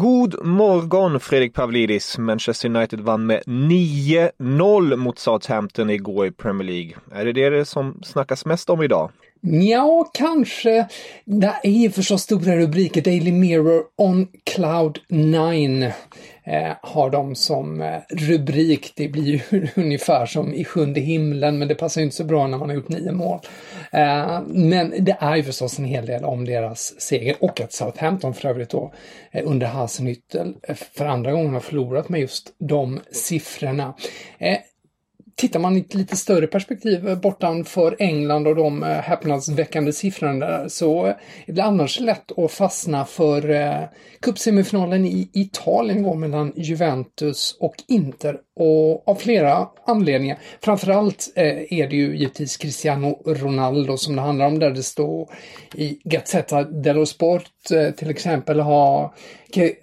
God morgon Fredrik Pavlidis. Manchester United vann med 9-0 mot Southampton igår i Premier League. Är det det som snackas mest om idag? Ja, kanske. Det är ju förstås stora rubriker. Daily Mirror on Cloud 9 eh, har de som eh, rubrik. Det blir ju ungefär som i sjunde himlen, men det passar ju inte så bra när man har gjort nio mål. Eh, men det är ju förstås en hel del om deras seger och att Southampton för övrigt då eh, under Hasenhüttel eh, för andra gången har förlorat med just de siffrorna. Eh, Tittar man i ett lite större perspektiv eh, bortanför England och de eh, häpnadsväckande siffrorna där så är det annars lätt att fastna för eh, cupsemifinalen i Italien går mellan Juventus och Inter och av flera anledningar. Framförallt eh, är det ju givetvis Cristiano Ronaldo som det handlar om där det står i Gazzetta dello Sport eh, till exempel har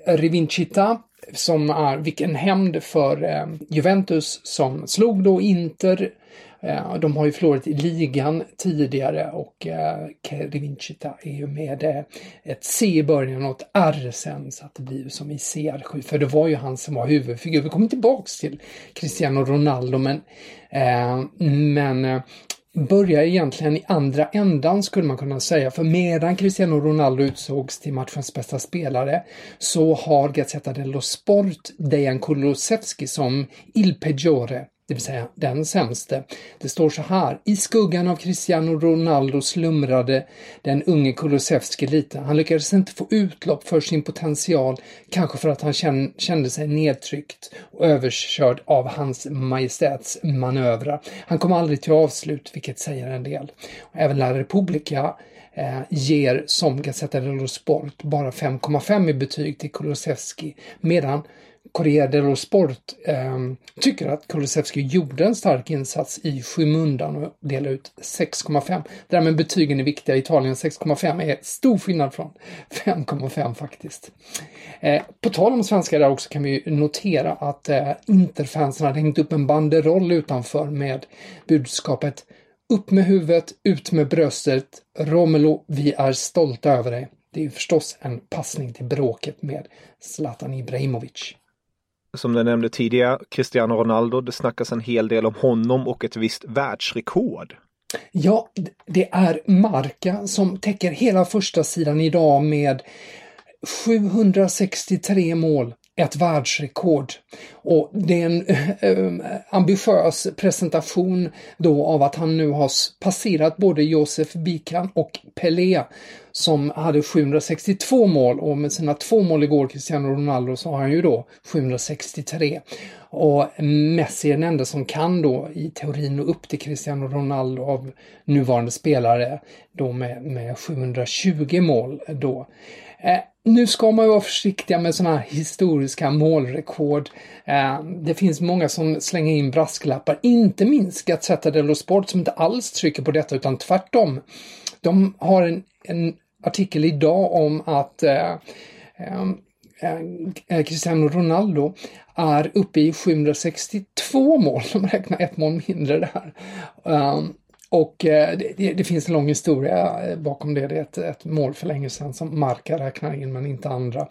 Rivincita som är vilken hämnd för eh, Juventus som slog då Inter. Eh, de har ju förlorat i ligan tidigare och eh, Vincita är ju med eh, ett C i början och ett R sen så att det blir som i CR7 för det var ju han som var huvudfigur. Vi kommer tillbaks till Cristiano Ronaldo men, eh, men eh, börjar egentligen i andra ändan skulle man kunna säga. För medan Cristiano Ronaldo utsågs till matchens bästa spelare så har Gazzetta dello Sport Dejan Kulusevski som Il Peggiore det vill säga den sämste. Det står så här. I skuggan av Cristiano Ronaldo slumrade den unge Kulusevski lite. Han lyckades inte få utlopp för sin potential, kanske för att han kände sig nedtryckt och överkörd av hans majestäts manövrar. Han kom aldrig till avslut, vilket säger en del. Även La Repubblica eh, ger som Gazzetta dello Sport bara 5,5 i betyg till Kulusevski, medan Corriere dello Sport eh, tycker att Kulusevski gjorde en stark insats i skymundan och delar ut 6,5. Därmed betygen är viktiga. Italien 6,5 är stor skillnad från 5,5 faktiskt. Eh, på tal om svenskar där också kan vi notera att eh, Interfansen hade hängt upp en banderoll utanför med budskapet upp med huvudet, ut med bröstet. Romelu, vi är stolta över dig. Det är ju förstås en passning till bråket med Zlatan Ibrahimovic som du nämnde tidigare, Cristiano Ronaldo. Det snackas en hel del om honom och ett visst världsrekord. Ja, det är Marca som täcker hela första sidan idag med 763 mål ett världsrekord. Och det är en äh, ambitiös presentation då av att han nu har passerat både Josef Bikan och Pelé som hade 762 mål och med sina två mål igår, Cristiano Ronaldo, så har han ju då 763. Och Messi är den enda som kan då i teorin nå upp till Cristiano Ronaldo av nuvarande spelare då med, med 720 mål då. Eh, nu ska man ju vara försiktiga med sådana här historiska målrekord. Eh, det finns många som slänger in brasklappar, inte minst Gazzetta dello Sport som inte alls trycker på detta utan tvärtom. de har en, en artikel idag om att eh, eh, eh Cristiano Ronaldo är uppe i 762 mål. De räknar ett mål mindre där. Um, och eh, det, det, finns en lång historia bakom det. Det är ett, ett mål för länge sedan som Marca räknar in men inte andra.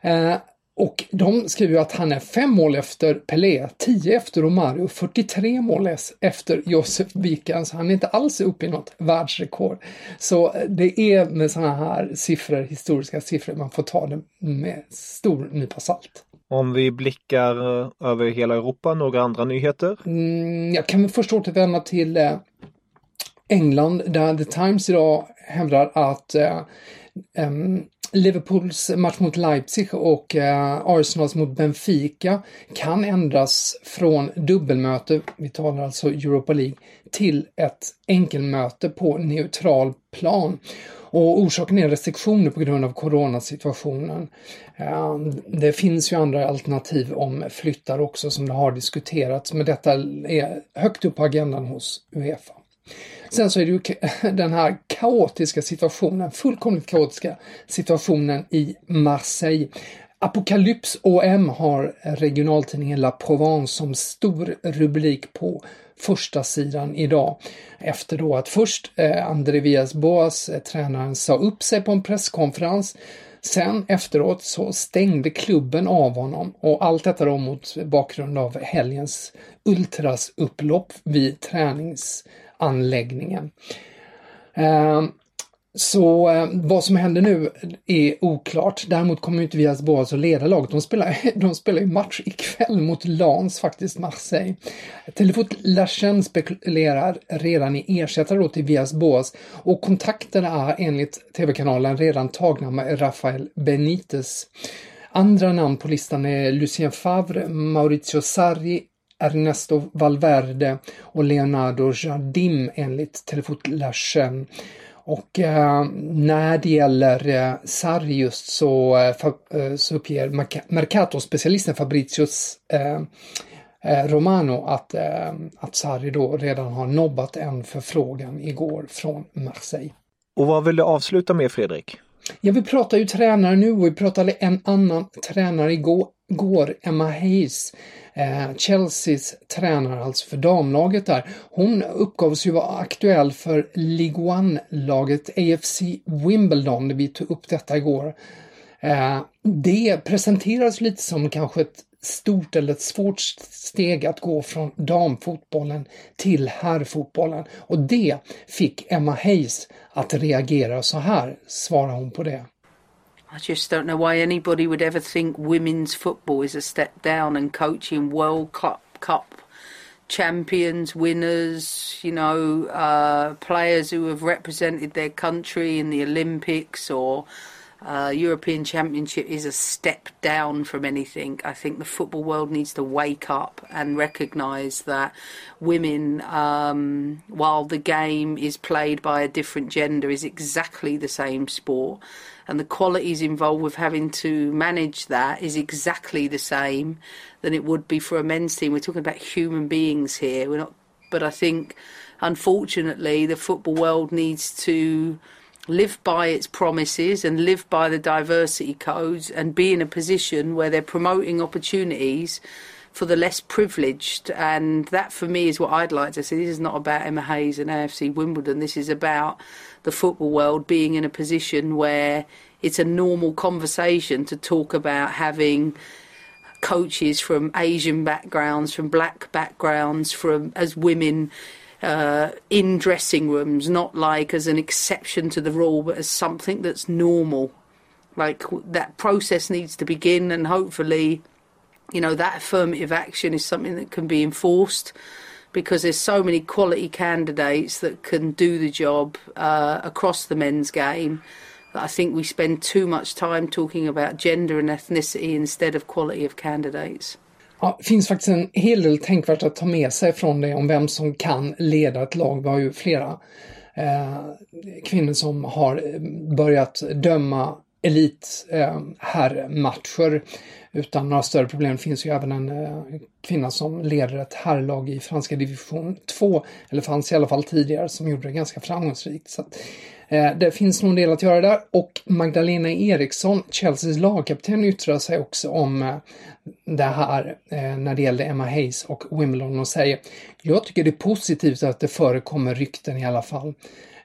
Eh, och de skriver att han är fem mål efter Pelé, 10 efter Romario, 43 mål efter Josef Vikans. Han är inte alls uppe i något världsrekord. Så det är med sådana här siffror, historiska siffror, man får ta det med stor nypa salt. Om vi blickar över hela Europa, några andra nyheter? Mm, jag kan först återvända till eh, England där The Times idag hävdar att eh, eh, Liverpools match mot Leipzig och eh, Arsenals mot Benfica kan ändras från dubbelmöte, vi talar alltså Europa League, till ett enkelmöte på neutral plan. Och orsaken är restriktioner på grund av coronasituationen. Det finns ju andra alternativ om flyttar också som det har diskuterats, men detta är högt upp på agendan hos Uefa. Sen så är det ju den här kaotiska situationen, fullkomligt kaotiska situationen i Marseille. Apokalyps OM har regionaltidningen La Provence som stor rubrik på första sidan idag. Efter då att först eh, André Villas-Boas, eh, tränaren, sa upp sig på en presskonferens. Sen efteråt så stängde klubben av honom och allt detta då mot bakgrund av helgens ultrasupplopp vid tränings anläggningen. Ehm, så eh, vad som händer nu är oklart. Däremot kommer inte Vias Boas att alltså leda laget. De spelar, de spelar ju match ikväll mot Lans faktiskt, Marseille. Telefot Lachen spekulerar redan i ersättare då till Vias Boas och kontakterna är enligt TV-kanalen redan tagna med Rafael Benitez. Andra namn på listan är Lucien Favre, Maurizio Sarri, Ernesto Valverde och Leonardo Jardim enligt Telefot. Och eh, när det gäller eh, Sarri just så, eh, så uppger Mercato-specialisten Fabricius eh, eh, Romano att, eh, att Sarri då redan har nobbat en förfrågan igår från Marseille. Och vad vill du avsluta med Fredrik? Ja, vi pratar ju tränare nu och vi pratade en annan tränare igår, går, Emma Hayes eh, Chelseas tränare, alltså för damlaget där, hon uppgavs ju vara aktuell för League One-laget AFC Wimbledon. Vi tog upp detta igår. Eh, det presenteras lite som kanske ett stort eller ett svårt steg att gå från damfotbollen till herrfotbollen. Och det fick Emma Hayes att reagera så här, svarar hon på det. I just don't know why anybody would ever think women's football is a step down and coaching World Cup, Cup champions, winners, you know, uh, players who have represented their country in the Olympics or uh, European Championship is a step down from anything. I think the football world needs to wake up and recognise that women, um, while the game is played by a different gender, is exactly the same sport. And the qualities involved with having to manage that is exactly the same than it would be for a men's team. We're talking about human beings here. We're not, but I think, unfortunately, the football world needs to live by its promises and live by the diversity codes and be in a position where they're promoting opportunities for the less privileged. And that for me is what I'd like to see. This is not about Emma Hayes and AFC Wimbledon. This is about the football world being in a position where it's a normal conversation to talk about having coaches from Asian backgrounds, from black backgrounds, from as women uh, in dressing rooms, not like as an exception to the rule, but as something that's normal. Like that process needs to begin, and hopefully, you know, that affirmative action is something that can be enforced because there's so many quality candidates that can do the job uh, across the men's game I think we spend too much time talking about gender and ethnicity instead of quality of candidates. Ja, det finns faktiskt en hel del tänkvärt att ta med sig från det om vem som kan leda ett lag. Vi har ju flera eh, kvinnor som har eh, börjat döma elit eh, herrmatcher utan några större problem. Det finns ju även en eh, kvinna som leder ett herrlag i franska division 2, eller fanns i alla fall tidigare, som gjorde det ganska framgångsrikt. Så att, Eh, det finns nog en del att göra där och Magdalena Eriksson, Chelseas lagkapten, yttrar sig också om eh, det här eh, när det gällde Emma Hayes och Wimbledon och säger Jag tycker det är positivt att det förekommer rykten i alla fall.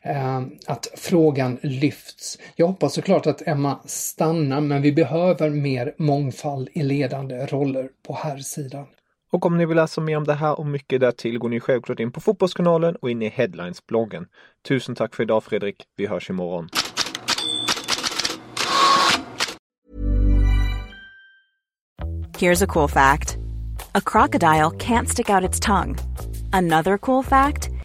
Eh, att frågan lyfts. Jag hoppas såklart att Emma stannar men vi behöver mer mångfald i ledande roller på här sidan. Och om ni vill läsa mer om det här och mycket därtill går ni självklart in på Fotbollskanalen och in i Headlines-bloggen. Tusen tack för idag Fredrik. Vi hörs imorgon. Here's a cool fact. A crocodile can't stick out its tongue. Another cool fact,